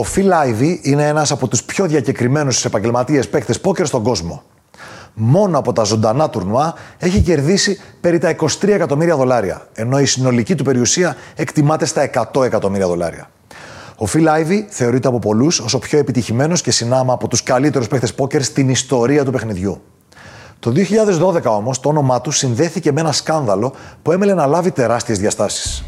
Ο Phil Ivey είναι ένας από τους πιο διακεκριμένους επαγγελματίες παίκτες πόκερ στον κόσμο. Μόνο από τα ζωντανά τουρνουά έχει κερδίσει περί τα 23 εκατομμύρια δολάρια, ενώ η συνολική του περιουσία εκτιμάται στα 100 εκατομμύρια δολάρια. Ο Phil Ivey θεωρείται από πολλούς ως ο πιο επιτυχημένος και συνάμα από τους καλύτερους παίκτες πόκερ στην ιστορία του παιχνιδιού. Το 2012 όμως το όνομά του συνδέθηκε με ένα σκάνδαλο που έμελε να λάβει τεράστιες διαστάσεις.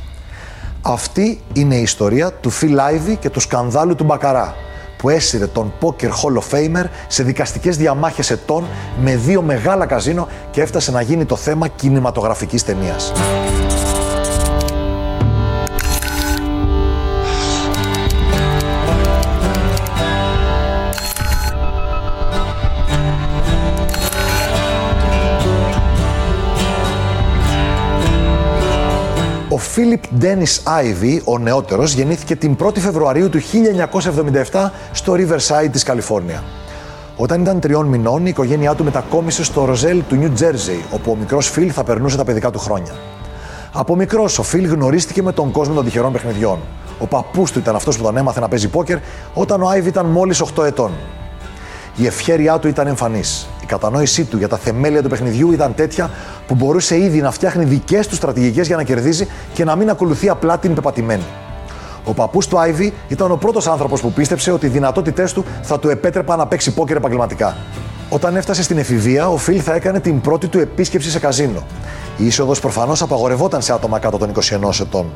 Αυτή είναι η ιστορία του Phil Ivey και του σκανδάλου του Μπακαρά, που έσυρε τον Poker Hall of Famer σε δικαστικές διαμάχες ετών με δύο μεγάλα καζίνο και έφτασε να γίνει το θέμα κινηματογραφικής ταινίας. Φίλιπ Ντένις Άιβι, ο νεότερος, γεννήθηκε την 1η Φεβρουαρίου του 1977 στο Riverside της Καλιφόρνια. Όταν ήταν τριών μηνών, η οικογένειά του μετακόμισε στο Ροζέλ του Νιου Τζέρζεϊ, όπου ο μικρός Φιλ θα περνούσε τα παιδικά του χρόνια. Από μικρός, ο Φιλ γνωρίστηκε με τον κόσμο των τυχερών παιχνιδιών. Ο παππούς του ήταν αυτός που τον έμαθε να παίζει πόκερ όταν ο Άιβι ήταν μόλις 8 ετών. Η ευχέρειά του ήταν εμφανής. Η κατανόησή του για τα θεμέλια του παιχνιδιού ήταν τέτοια που μπορούσε ήδη να φτιάχνει δικές του στρατηγικές για να κερδίζει και να μην ακολουθεί απλά την πεπατημένη. Ο παππούς του Άιβι ήταν ο πρώτος άνθρωπος που πίστεψε ότι οι δυνατότητές του θα του επέτρεπαν να παίξει πόκερ επαγγελματικά. Όταν έφτασε στην εφηβεία, ο Φιλ θα έκανε την πρώτη του επίσκεψη σε καζίνο. Η είσοδος προφανώς απαγορευόταν σε άτομα κάτω των 21 ετών.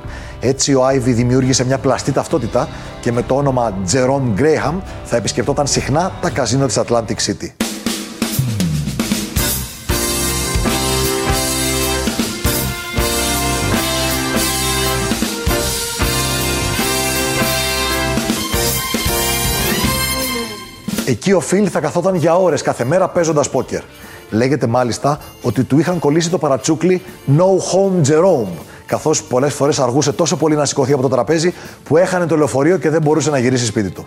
Έτσι, ο Άιβι δημιούργησε μια πλαστή ταυτότητα και με το όνομα Jerome Graham θα επισκεπτόταν συχνά τα καζίνο της Atlantic City. Εκεί ο Φιλ θα καθόταν για ώρες κάθε μέρα παίζοντας πόκερ. Λέγεται μάλιστα ότι του είχαν κολλήσει το παρατσούκλι No Home Jerome, καθώς πολλές φορές αργούσε τόσο πολύ να σηκωθεί από το τραπέζι που έχανε το λεωφορείο και δεν μπορούσε να γυρίσει σπίτι του.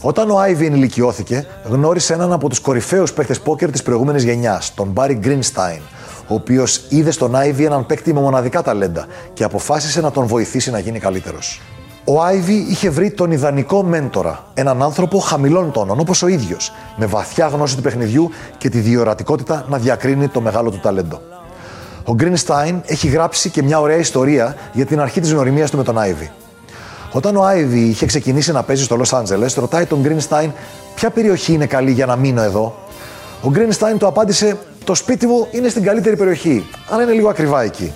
Όταν ο Άιβι ενηλικιώθηκε, γνώρισε έναν από τους κορυφαίους παίκτες πόκερ της προηγούμενης γενιάς, τον Μπάρι Γκρινστάιν, ο οποίος είδε στον Άιβι έναν παίκτη με μοναδικά ταλέντα και αποφάσισε να τον βοηθήσει να γίνει καλύτερος. Ο Άιβι είχε βρει τον ιδανικό μέντορα, έναν άνθρωπο χαμηλών τόνων, όπως ο ίδιος, με βαθιά γνώση του παιχνιδιού και τη διορατικότητα να διακρίνει το μεγάλο του ταλέντο. Ο Γκρινστάιν έχει γράψει και μια ωραία ιστορία για την αρχή της γνωριμίας του με τον Άιβι. Όταν ο Άιβι είχε ξεκινήσει να παίζει στο Λος Άντζελες, ρωτάει τον Γκρινστάιν ποια περιοχή είναι καλή για να μείνω εδώ; Ο Γκρινστάιν του απάντησε: Το σπίτι μου είναι στην καλύτερη περιοχή, αλλά είναι λίγο ακριβά εκεί.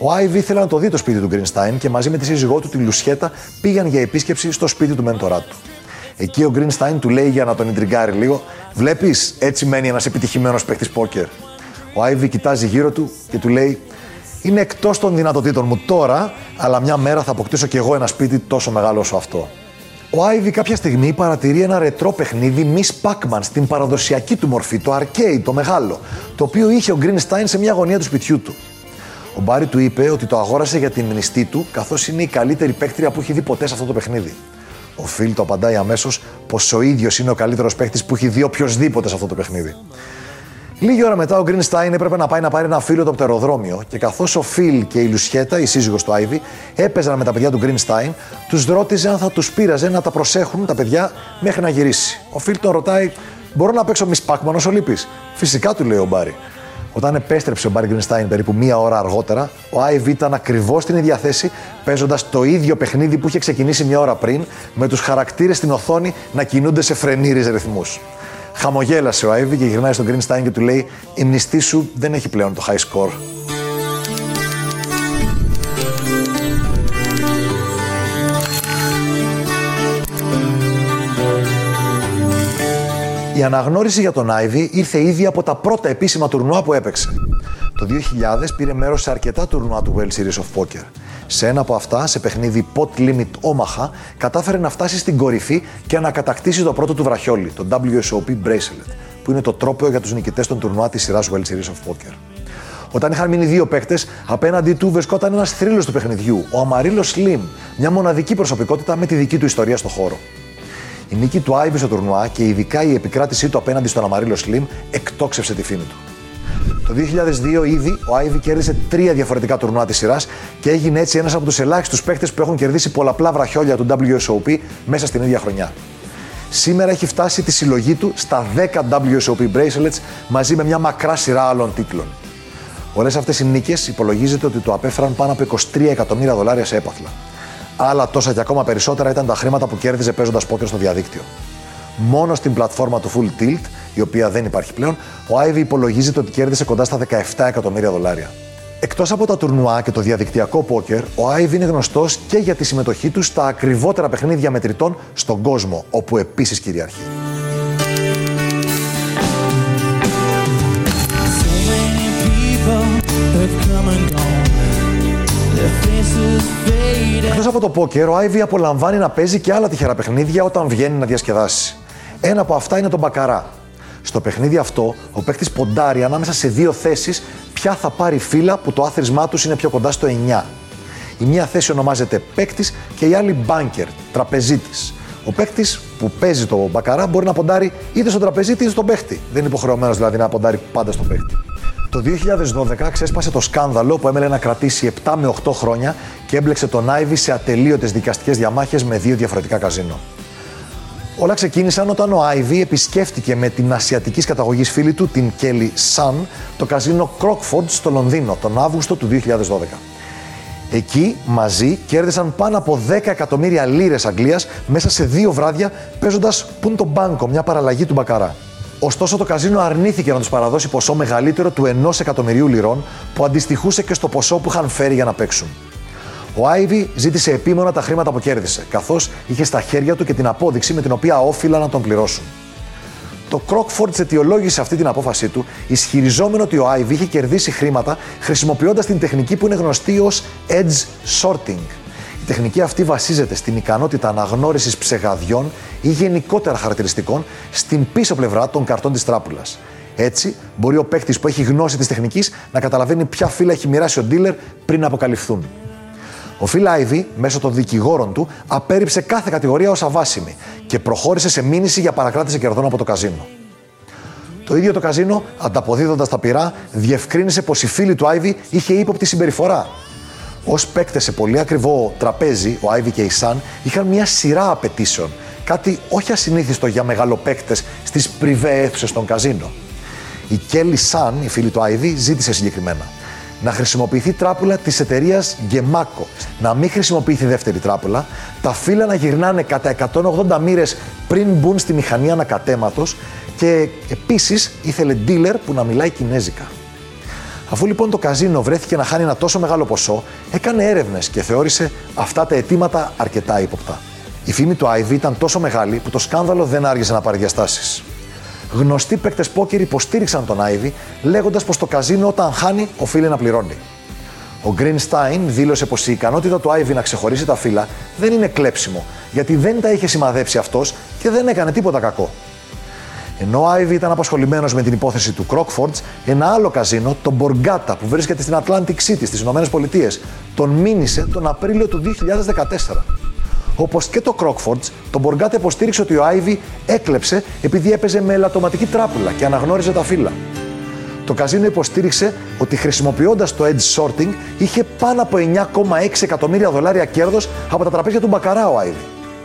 Ο Άιβι ήθελε να το δει το σπίτι του Γκρινστάιν και μαζί με τη σύζυγό του, τη Λουσιέτα, πήγαν για επίσκεψη στο σπίτι του μέντορά του. Εκεί ο Γκρινστάιν του λέει για να τον ιντριγκάρει λίγο: Βλέπεις, έτσι μένει ένας επιτυχημένος παίχτη πόκερ. Ο Άιβι κοιτάζει γύρω του και του λέει: Είναι εκτός των δυνατοτήτων μου τώρα, αλλά μια μέρα θα αποκτήσω κι εγώ ένα σπίτι τόσο μεγάλο όσο αυτό. Ο Άιβι κάποια στιγμή παρατηρεί ένα ρετρό παιχνίδι Miss Pac-Man στην παραδοσιακή του μορφή, το arcade, το μεγάλο, το οποίο είχε ο Γκρινστάιν σε μια γωνία του σπιτιού του. Ο Μπάρι του είπε ότι το αγόρασε για την μνηστή του, καθώς είναι η καλύτερη παίκτρια που έχει δει ποτέ σε αυτό το παιχνίδι. Ο Φιλ το απαντάει αμέσως πως ο ίδιος είναι ο καλύτερος παίκτης που έχει δει οποιοδήποτε σε αυτό το παιχνίδι. Λίγη ώρα μετά, ο Γκρινστάιν έπρεπε να πάει να πάρει ένα φίλο το πτεροδρόμιο και καθώς ο Φιλ και η Λουσιέτα, η σύζυγος του Άιβι, έπαιζαν με τα παιδιά του Γκρινστάιν, τους ρώτιζε αν θα τους πείραζε να τα προσέχουν τα παιδιά μέχρι να γυρίσει. Ο Φιλ τον ρωτάει: Μπορώ να παίξω μισπάκμαν όσο λείπει. Φυσικά του λέει ο Μπάρι. Όταν επέστρεψε ο Μπάρι Γκρινστάιν περίπου μία ώρα αργότερα, ο Άιβ ήταν ακριβώς στην ίδια θέση, παίζοντας το ίδιο παιχνίδι που είχε ξεκινήσει μία ώρα πριν, με τους χαρακτήρες στην οθόνη να κινούνται σε φρενήρε ρυθμούς. Χαμογέλασε ο Άιβι και γυρνάει στον Γκρινστάιν και του λέει: Η μνηστή σου δεν έχει πλέον το high score. Η αναγνώριση για τον Άιβι ήρθε ήδη από τα πρώτα επίσημα τουρνουά που έπαιξε. Το 2000 πήρε μέρος σε αρκετά τουρνουά του World Series of Poker. Σε ένα από αυτά, σε παιχνίδι Pot Limit Omaha, κατάφερε να φτάσει στην κορυφή και να κατακτήσει το πρώτο του βραχιόλι, το WSOP Bracelet, που είναι το τρόπαιο για τους νικητές των τουρνουά της σειράς World Series of Poker. Όταν είχαν μείνει δύο παίκτες, απέναντί του βρισκόταν ένας θρύλος του παιχνιδιού, ο Αμαρίλο Slim, μια μοναδική προσωπικότητα με τη δική του ιστορία στο χώρο. Η νίκη του Άιβι στο τουρνουά και ειδικά η επικράτησή του απέναντι στον Αμαρίλο Σλιμ εκτόξευσε τη φήμη του. Το 2002 ήδη ο Άιβι κέρδισε τρία διαφορετικά τουρνουά της σειράς και έγινε έτσι ένας από τους ελάχιστους παίχτε που έχουν κερδίσει πολλαπλά βραχιόλια του WSOP μέσα στην ίδια χρονιά. Σήμερα έχει φτάσει τη συλλογή του στα 10 WSOP bracelets μαζί με μια μακρά σειρά άλλων τίτλων. Όλες αυτές οι νίκες υπολογίζεται ότι το απέφεραν πάνω από 23 εκατομμύρια δολάρια σε έπαθλα. Άλλα τόσα και ακόμα περισσότερα ήταν τα χρήματα που κέρδιζε παίζοντας πόκερ στο διαδίκτυο. Μόνο στην πλατφόρμα του Full Tilt, η οποία δεν υπάρχει πλέον, ο Ivy υπολογίζεται ότι κέρδισε κοντά στα 17 εκατομμύρια δολάρια. Εκτός από τα τουρνουά και το διαδικτυακό πόκερ, ο Ivy είναι γνωστός και για τη συμμετοχή του στα ακριβότερα παιχνίδια μετρητών στον κόσμο, όπου επίσης κυριαρχεί. Εκτός από το πόκερ, ο Άιβι απολαμβάνει να παίζει και άλλα τυχερά παιχνίδια όταν βγαίνει να διασκεδάσει. Ένα από αυτά είναι το μπακαρά. Στο παιχνίδι αυτό, ο παίκτης ποντάρει ανάμεσα σε δύο θέσεις ποια θα πάρει φύλλα που το άθροισμά τους είναι πιο κοντά στο 9. Η μία θέση ονομάζεται παίκτης και η άλλη μπάνκερ, τραπεζίτης. Ο παίκτης που παίζει το μπακαρά μπορεί να ποντάρει είτε στον τραπεζίτη είτε στον παίκτη. Δεν είναι υποχρεωμένος δηλαδή να ποντάρει πάντα στον παίκτη. Το 2012 ξέσπασε το σκάνδαλο που έμελε να κρατήσει 7 με 8 χρόνια και έμπλεξε τον Άιβι σε ατελείωτες δικαστικές διαμάχες με δύο διαφορετικά καζίνο. Όλα ξεκίνησαν όταν ο Άιβι επισκέφτηκε με την ασιατικής καταγωγής φίλη του, την Kelly Sun, το καζίνο Crockford στο Λονδίνο τον Αύγουστο του 2012. Εκεί μαζί κέρδισαν πάνω από 10 εκατομμύρια λίρες Αγγλίας μέσα σε δύο βράδια παίζοντας Punto Banco, μια παραλλαγή του Μπακαρά. Ωστόσο, το καζίνο αρνήθηκε να τους παραδώσει ποσό μεγαλύτερο του 1 εκατομμυρίου λιρών που αντιστοιχούσε και στο ποσό που είχαν φέρει για να παίξουν. Ο Άιβι ζήτησε επίμονα τα χρήματα που κέρδισε, καθώς είχε στα χέρια του και την απόδειξη με την οποία όφυλαν να τον πληρώσουν. Το Crockford αιτιολόγησε αυτή την απόφασή του, ισχυριζόμενο ότι ο Άιβι είχε κερδίσει χρήματα χρησιμοποιώντας την τεχνική που είναι γνωστή ως edge sorting τεχνική αυτή βασίζεται στην ικανότητα αναγνώρισης ψεγαδιών ή γενικότερα χαρακτηριστικών στην πίσω πλευρά των καρτών της τράπουλας. Έτσι, μπορεί ο παίκτης που έχει γνώση της τεχνικής να καταλαβαίνει ποια φύλλα έχει μοιράσει ο dealer πριν αποκαλυφθούν. Ο Φιλ Άιβι, μέσω των δικηγόρων του, απέρριψε κάθε κατηγορία ως αβάσιμη και προχώρησε σε μήνυση για παρακράτηση κερδών από το καζίνο. Το ίδιο το καζίνο, ανταποδίδοντας τα πειρά, διευκρίνησε πως η φίλη του Άιβι είχε ύποπτη συμπεριφορά Ω παίκτες σε πολύ ακριβό τραπέζι, ο Άιβι και η Σαν είχαν μια σειρά απαιτήσεων. Κάτι όχι ασυνήθιστο για μεγαλοπαίκτες στις πριβέ αίθουσες των καζίνο. Η Κέλλη Σαν, η φίλη του Άιβι, ζήτησε συγκεκριμένα να χρησιμοποιηθεί τράπουλα της εταιρείας Gemaco. Να μην χρησιμοποιηθεί δεύτερη τράπουλα, τα φύλλα να γυρνάνε κατά 180 μοίρες πριν μπουν στη μηχανή ανακατέματος και επίσης ήθελε dealer που να μιλάει κινέζικα. Αφού λοιπόν το καζίνο βρέθηκε να χάνει ένα τόσο μεγάλο ποσό, έκανε έρευνες και θεώρησε αυτά τα αιτήματα αρκετά ύποπτα. Η φήμη του Άιβι ήταν τόσο μεγάλη που το σκάνδαλο δεν άργησε να πάρει διαστάσεις. Γνωστοί παίκτες πόκερ υποστήριξαν τον Άιβι, λέγοντας πως το καζίνο όταν χάνει οφείλει να πληρώνει. Ο Greenstein δήλωσε πως η ικανότητα του Άιβι να ξεχωρίσει τα φύλλα δεν είναι κλέψιμο, γιατί δεν τα είχε σημαδέψει αυτός και δεν έκανε τίποτα κακό. Ενώ ο Άιβι ήταν απασχολημένος με την υπόθεση του Crockfords, ένα άλλο καζίνο, το Borgata, που βρίσκεται στην Atlantic City στις ΗΠΑ, τον μήνυσε τον Απρίλιο του 2014. Όπως και το Crockfords, το Borgata υποστήριξε ότι ο Άιβι έκλεψε επειδή έπαιζε με ελαττωματική τράπουλα και αναγνώριζε τα φύλλα. Το καζίνο υποστήριξε ότι χρησιμοποιώντας το edge sorting είχε πάνω από 9,6 εκατομμύρια δολάρια κέρδος από τα τραπέζια του Μπακαρά ο Άιβι.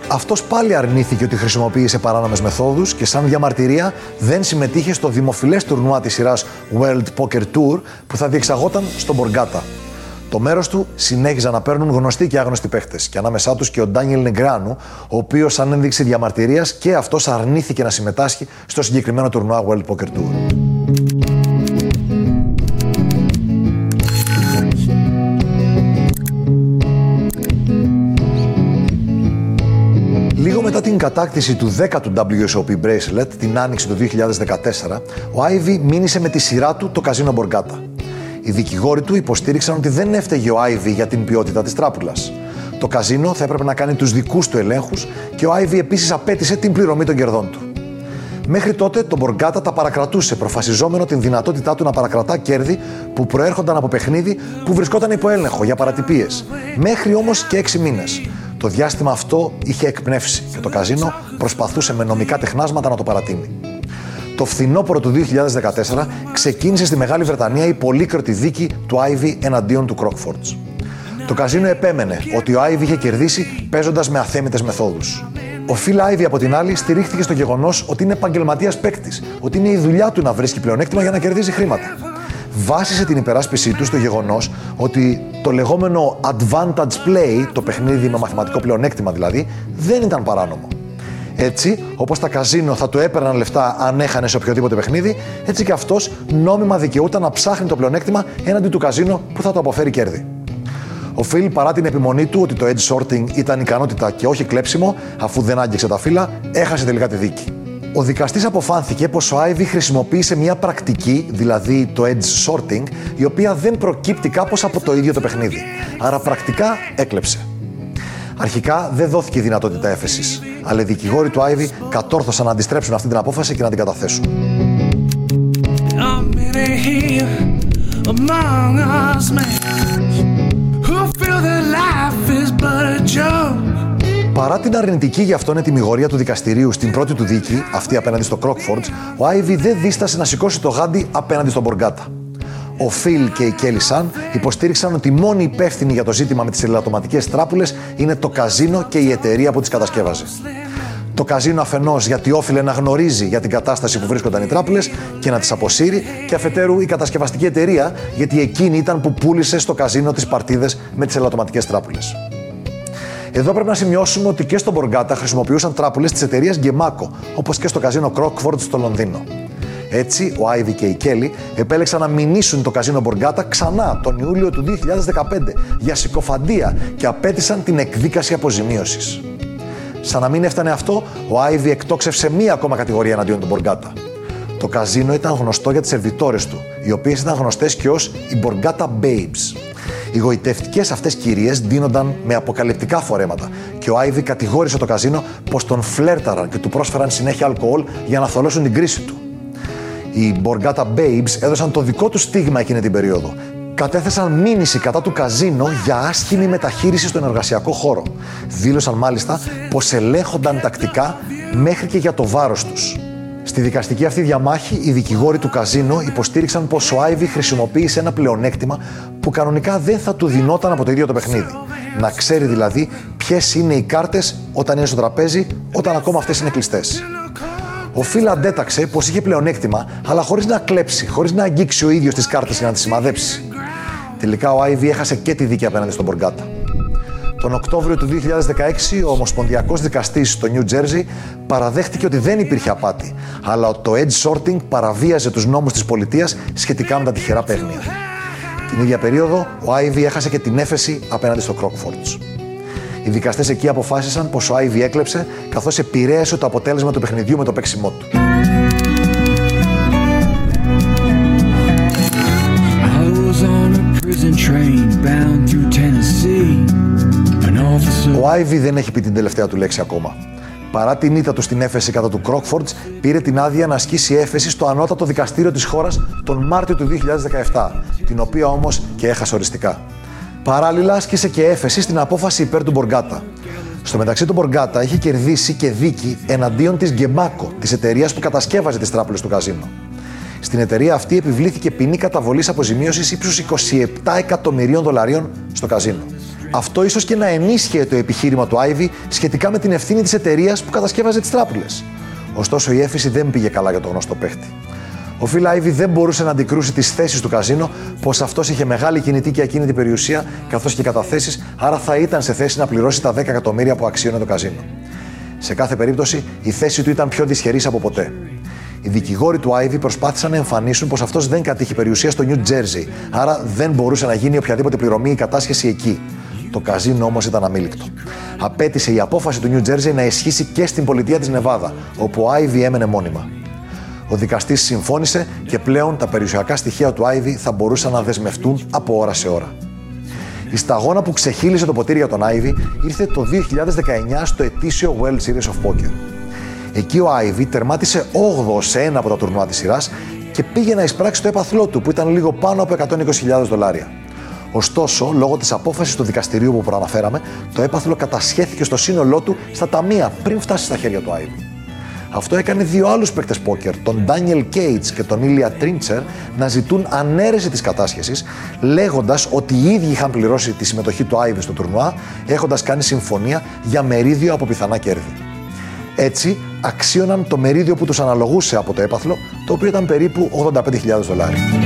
Αυτός πάλι αρνήθηκε ότι χρησιμοποίησε παράνομες μεθόδους και, σαν διαμαρτυρία, δεν συμμετείχε στο δημοφιλές τουρνουά της σειράς World Poker Tour που θα διεξαγόταν στον Μποργκάτα. Το μέρος του συνέχιζαν να παίρνουν γνωστοί και άγνωστοι παίχτες, και ανάμεσά τους και ο Ντάνιελ Νεγκράνου, ο οποίος, σαν ένδειξη διαμαρτυρίας, και αυτός αρνήθηκε να συμμετάσχει στο συγκεκριμένο τουρνουά World Poker Tour. Μετά την κατάκτηση του 10ου WSOP Bracelet την άνοιξη του 2014, ο Άιβι μήνυσε με τη σειρά του το καζίνο Μποργκάτα. Οι δικηγόροι του υποστήριξαν ότι δεν έφταιγε ο Άιβι για την ποιότητα της τράπουλας. Το καζίνο θα έπρεπε να κάνει τους δικούς του ελέγχους και ο Άιβι επίσης απέτησε την πληρωμή των κερδών του. Μέχρι τότε το Μποργκάτα τα παρακρατούσε, προφασιζόμενο την δυνατότητά του να παρακρατά κέρδη που προέρχονταν από παιχνίδι που βρισκόταν υπό έλεγχο για παρατυπίες. Μέχρι όμως και έξι μήνες. Το διάστημα αυτό είχε εκπνεύσει και το καζίνο προσπαθούσε με νομικά τεχνάσματα να το παρατείνει. Το φθινόπωρο του 2014 ξεκίνησε στη Μεγάλη Βρετανία η πολύκροτη δίκη του Ivy εναντίον του Crockfords. Το καζίνο επέμενε ότι ο Ivy είχε κερδίσει παίζοντας με αθέμητες μεθόδους. Ο Φιλ Άιβι από την άλλη στηρίχθηκε στο γεγονός ότι είναι επαγγελματίας παίκτης, ότι είναι η δουλειά του να βρίσκει πλεονέκτημα για να κερδίζει χρήματα. Βάσισε την υπεράσπιση του στο γεγονός ότι το λεγόμενο advantage play, το παιχνίδι με μαθηματικό πλεονέκτημα δηλαδή, δεν ήταν παράνομο. Έτσι, όπως τα καζίνο θα του έπαιρναν λεφτά αν έχανε σε οποιοδήποτε παιχνίδι, έτσι και αυτός νόμιμα δικαιούταν να ψάχνει το πλεονέκτημα έναντι του καζίνο που θα του αποφέρει κέρδη. Ο Φιλ, παρά την επιμονή του ότι το edge sorting ήταν ικανότητα και όχι κλέψιμο, αφού δεν άγγιξε τα φύλλα, έχασε τελικά τη δίκη. Ο δικαστής αποφάνθηκε πως ο Άιβι χρησιμοποίησε μια πρακτική, δηλαδή το edge sorting, η οποία δεν προκύπτει κάπως από το ίδιο το παιχνίδι. Άρα πρακτικά έκλεψε. Αρχικά δεν δόθηκε η δυνατότητα έφεσης, αλλά οι δικηγόροι του Άιβι κατόρθωσαν να αντιστρέψουν αυτή την απόφαση και να την καταθέσουν. Παρά την αρνητική για αυτόν ετοιμιγορία του δικαστηρίου στην πρώτη του δίκη, αυτή απέναντι στο Crockfords, ο Άιβι δεν δίστασε να σηκώσει το γάντι απέναντι στον Μποργκάτα. Ο Φιλ και η Κέλι Σαν υποστήριξαν ότι μόνη υπεύθυνη για το ζήτημα με τις ελαττωματικέ τράπουλες είναι το καζίνο και η εταιρεία που τις κατασκεύαζε. Το καζίνο αφενός γιατί όφιλε να γνωρίζει για την κατάσταση που βρίσκονταν οι τράπουλες και να τις αποσύρει, και αφετέρου η κατασκευαστική εταιρεία γιατί εκείνη ήταν που πούλησε στο καζίνο τις παρτίδες με τις ελαττωματικέ τράπουλες. Εδώ πρέπει να σημειώσουμε ότι και στον Μποργκάτα χρησιμοποιούσαν τράπουλες της εταιρείας Γκεμάκο, όπως και στο καζίνο Crockford στο Λονδίνο. Έτσι, ο Άιβι και η Κέλλη επέλεξαν να μηνύσουν το καζίνο Μποργκάτα ξανά τον Ιούλιο του 2015 για συκοφαντία και απέτησαν την εκδίκαση αποζημίωσης. Σαν να μην έφτανε αυτό, ο Άιβι εκτόξευσε μία ακόμα κατηγορία εναντίον του Μποργκάτα. Το καζίνο ήταν γνωστό για τις σερβιτόρε του, οι οποίες ήταν γνωστές και ως οι Μποργκάτα Babes. Οι γοητευτικές αυτές κυρίες δίνονταν με αποκαλυπτικά φορέματα και ο Άιβι κατηγόρησε το καζίνο πως τον φλέρταραν και του πρόσφεραν συνέχεια αλκοόλ για να θολώσουν την κρίση του. Οι Μποργκάτα Babes έδωσαν το δικό τους στίγμα εκείνη την περίοδο. Κατέθεσαν μήνυση κατά του καζίνο για άσχημη μεταχείριση στον εργασιακό χώρο. Δήλωσαν μάλιστα πως ελέγχονταν τακτικά μέχρι και για το βάρος τους. Στη δικαστική αυτή διαμάχη, οι δικηγόροι του καζίνο υποστήριξαν πως ο Άιβι χρησιμοποίησε ένα πλεονέκτημα που κανονικά δεν θα του δινόταν από το ίδιο το παιχνίδι. Να ξέρει δηλαδή ποιες είναι οι κάρτες όταν είναι στο τραπέζι, όταν ακόμα αυτές είναι κλειστές. Ο Φίλ αντέταξε πως είχε πλεονέκτημα, αλλά χωρίς να κλέψει, χωρίς να αγγίξει ο ίδιος τις κάρτες για να τις σημαδέψει. Τελικά ο Άιβι έχασε και τη δίκη απέναντι στον Μποργκάτα. Τον Οκτώβριο του 2016, ο Ομοσπονδιακός Δικαστής στο New Jersey παραδέχτηκε ότι δεν υπήρχε απάτη, αλλά ότι το edge sorting παραβίαζε τους νόμους της πολιτείας σχετικά με τα τυχερά παίγνια. Την ίδια περίοδο, ο Άιβι έχασε και την έφεση απέναντι στο Crockfords. Οι δικαστές εκεί αποφάσισαν πως ο Άιβι έκλεψε, καθώς επηρέασε το αποτέλεσμα του παιχνιδιού με το παίξιμό του. Ο Άιβι δεν έχει πει την τελευταία του λέξη ακόμα. Παρά την ήττα του στην έφεση κατά του Κρόκφορντς, πήρε την άδεια να ασκήσει έφεση στο ανώτατο δικαστήριο της χώρας τον Μάρτιο του 2017, την οποία όμως και έχασε οριστικά. Παράλληλα, άσκησε και έφεση στην απόφαση υπέρ του Μποργκάτα. Στο μεταξύ, του Μποργκάτα είχε κερδίσει και δίκη εναντίον της Γκεμπάκο, της εταιρείας που κατασκεύαζε τις τράπουλε του καζίνο. Στην εταιρεία αυτή επιβλήθηκε ποινή καταβολής αποζημίωσης ύψους 27 εκατομμυρίων δολαρίων στο καζίνο. Αυτό ίσως και να ενίσχυε το επιχείρημα του Άιβι σχετικά με την ευθύνη της εταιρείας που κατασκεύαζε τις τράπουλες. Ωστόσο, η έφηση δεν πήγε καλά για τον γνωστό παίχτη. Ο Φιλ Άιβι δεν μπορούσε να αντικρούσει τις θέσεις του καζίνο, πως αυτός είχε μεγάλη κινητή και ακίνητη περιουσία καθώς και καταθέσεις, άρα θα ήταν σε θέση να πληρώσει τα 10 εκατομμύρια που αξίωνε το καζίνο. Σε κάθε περίπτωση, η θέση του ήταν πιο δυσχερής από ποτέ. Οι δικηγόροι του Άιβι προσπάθησαν να εμφανίσουν πως αυτός δεν κατήχε περιουσία στο New Jersey, άρα δεν μπορούσε να γίνει οποιαδήποτε πληρωμή ή κατάσχεση εκεί. Το καζίνο όμως ήταν αμήλικτο. Απέτησε η απόφαση του New Jersey να ισχύσει και στην πολιτεία της Νεβάδα, όπου ο Άιβι έμενε μόνιμα. Ο δικαστής συμφώνησε και πλέον τα περιουσιακά στοιχεία του Άιβι θα μπορούσαν να δεσμευτούν από ώρα σε ώρα. Η σταγόνα που ξεχύλισε το ποτήρι για τον Άιβι ήρθε το 2019 στο ετήσιο World Series of Poker. Εκεί ο Άιβι τερμάτισε 8ο σε ένα από τα τουρνουά της σειράς και πήγε να εισπράξει το έπαθλό του που ήταν λίγο πάνω από 120.000 δολάρια. Ωστόσο, λόγω της απόφασης του δικαστηρίου που προαναφέραμε, το έπαθλο κατασχέθηκε στο σύνολό του στα ταμεία πριν φτάσει στα χέρια του Άιβι. Αυτό έκανε δύο άλλους παίκτες πόκερ, τον Daniel Cates και τον Ilya Τρίντσερ, να ζητούν ανέρεση της κατάσχεσης, λέγοντας ότι οι ίδιοι είχαν πληρώσει τη συμμετοχή του Άιβι στο τουρνουά, έχοντας κάνει συμφωνία για μερίδιο από πιθανά κέρδη. Έτσι, αξίωναν το μερίδιο που τους αναλογούσε από το έπαθλο, το οποίο ήταν περίπου 85.000 δολάρια.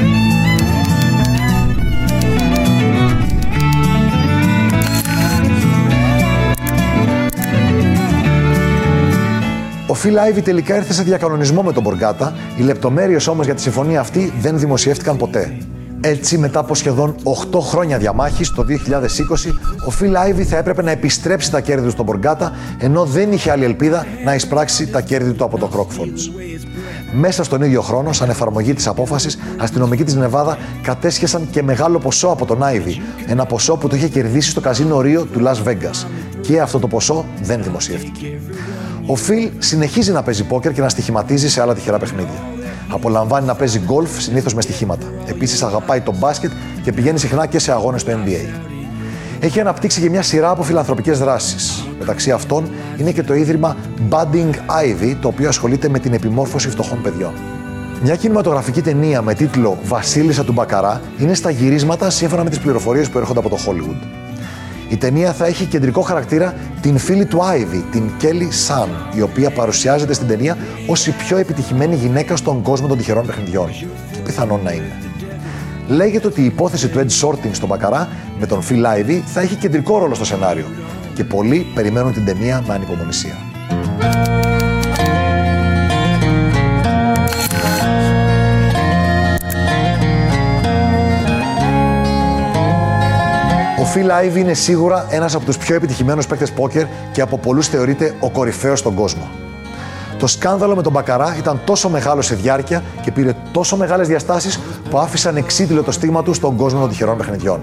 Ο Φιλ Άιβι τελικά ήρθε σε διακανονισμό με τον Μποργκάτα, οι λεπτομέρειες όμως για τη συμφωνία αυτή δεν δημοσιεύτηκαν ποτέ. Έτσι, μετά από σχεδόν 8 χρόνια διαμάχης, το 2020, ο Φιλ Άιβι θα έπρεπε να επιστρέψει τα κέρδη του στον Μποργκάτα, ενώ δεν είχε άλλη ελπίδα να εισπράξει τα κέρδη του από το Crockford's. Μέσα στον ίδιο χρόνο, σαν εφαρμογή της απόφασης, αστυνομικοί της Νεβάδα κατέσχεσαν και μεγάλο ποσό από τον Άιβι, ένα ποσό που το είχε κερδίσει στο καζίνο Ρίο του Las Vegas. Και αυτό το ποσό δεν δημοσιεύτηκε. Ο Φιλ συνεχίζει να παίζει πόκερ και να στοιχηματίζει σε άλλα τυχερά παιχνίδια. Απολαμβάνει να παίζει γκολφ συνήθως με στοιχήματα. Επίσης αγαπάει το μπάσκετ και πηγαίνει συχνά και σε αγώνες του NBA. Έχει αναπτύξει και μια σειρά από φιλανθρωπικές δράσεις. Μεταξύ αυτών είναι και το ίδρυμα Budding Ivy, το οποίο ασχολείται με την επιμόρφωση φτωχών παιδιών. Μια κινηματογραφική ταινία με τίτλο Βασίλισσα του Μπακαρά είναι στα γυρίσματα σύμφωνα με τις πληροφορίες που έρχονται από το Hollywood. Η ταινία θα έχει κεντρικό χαρακτήρα την φίλη του Άιβι, την Kelly Σαν, η οποία παρουσιάζεται στην ταινία ως η πιο επιτυχημένη γυναίκα στον κόσμο των τυχερών παιχνιδιών. Και πιθανόν να είναι. Λέγεται ότι η υπόθεση του Ed Shorting στον Μπακαρά με τον Phil Ivy θα έχει κεντρικό ρόλο στο σενάριο και πολλοί περιμένουν την ταινία με ανυπομονησία. Phil Ivey είναι σίγουρα ένας από τους πιο επιτυχημένους παίκτες πόκερ και από πολλούς θεωρείται ο κορυφαίος στον κόσμο. Το σκάνδαλο με τον Μπακαρά ήταν τόσο μεγάλο σε διάρκεια και πήρε τόσο μεγάλες διαστάσεις που άφησαν εξίτηλο το στίγμα του στον κόσμο των τυχερών παιχνιδιών.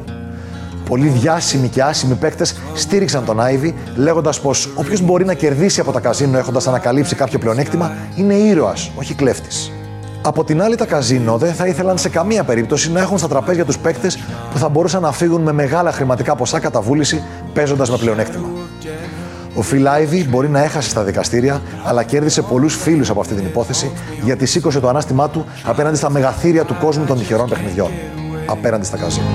Πολλοί διάσημοι και άσημοι παίκτες στήριξαν τον Άιβι, λέγοντας πως όποιος μπορεί να κερδίσει από τα καζίνο έχοντας ανακαλύψει κάποιο πλεονέκτημα είναι ήρωας, όχι κλέφτης. Από την άλλη, τα καζίνο δεν θα ήθελαν σε καμία περίπτωση να έχουν στα τραπέζια τους παίκτες που θα μπορούσαν να φύγουν με μεγάλα χρηματικά ποσά κατά βούληση παίζοντας με πλεονέκτημα. Ο Φιλ Άιβι μπορεί να έχασε στα δικαστήρια, αλλά κέρδισε πολλούς φίλους από αυτή την υπόθεση γιατί σήκωσε το ανάστημά του απέναντι στα μεγαθύρια του κόσμου των τυχερών παιχνιδιών. Απέναντι στα καζίνο.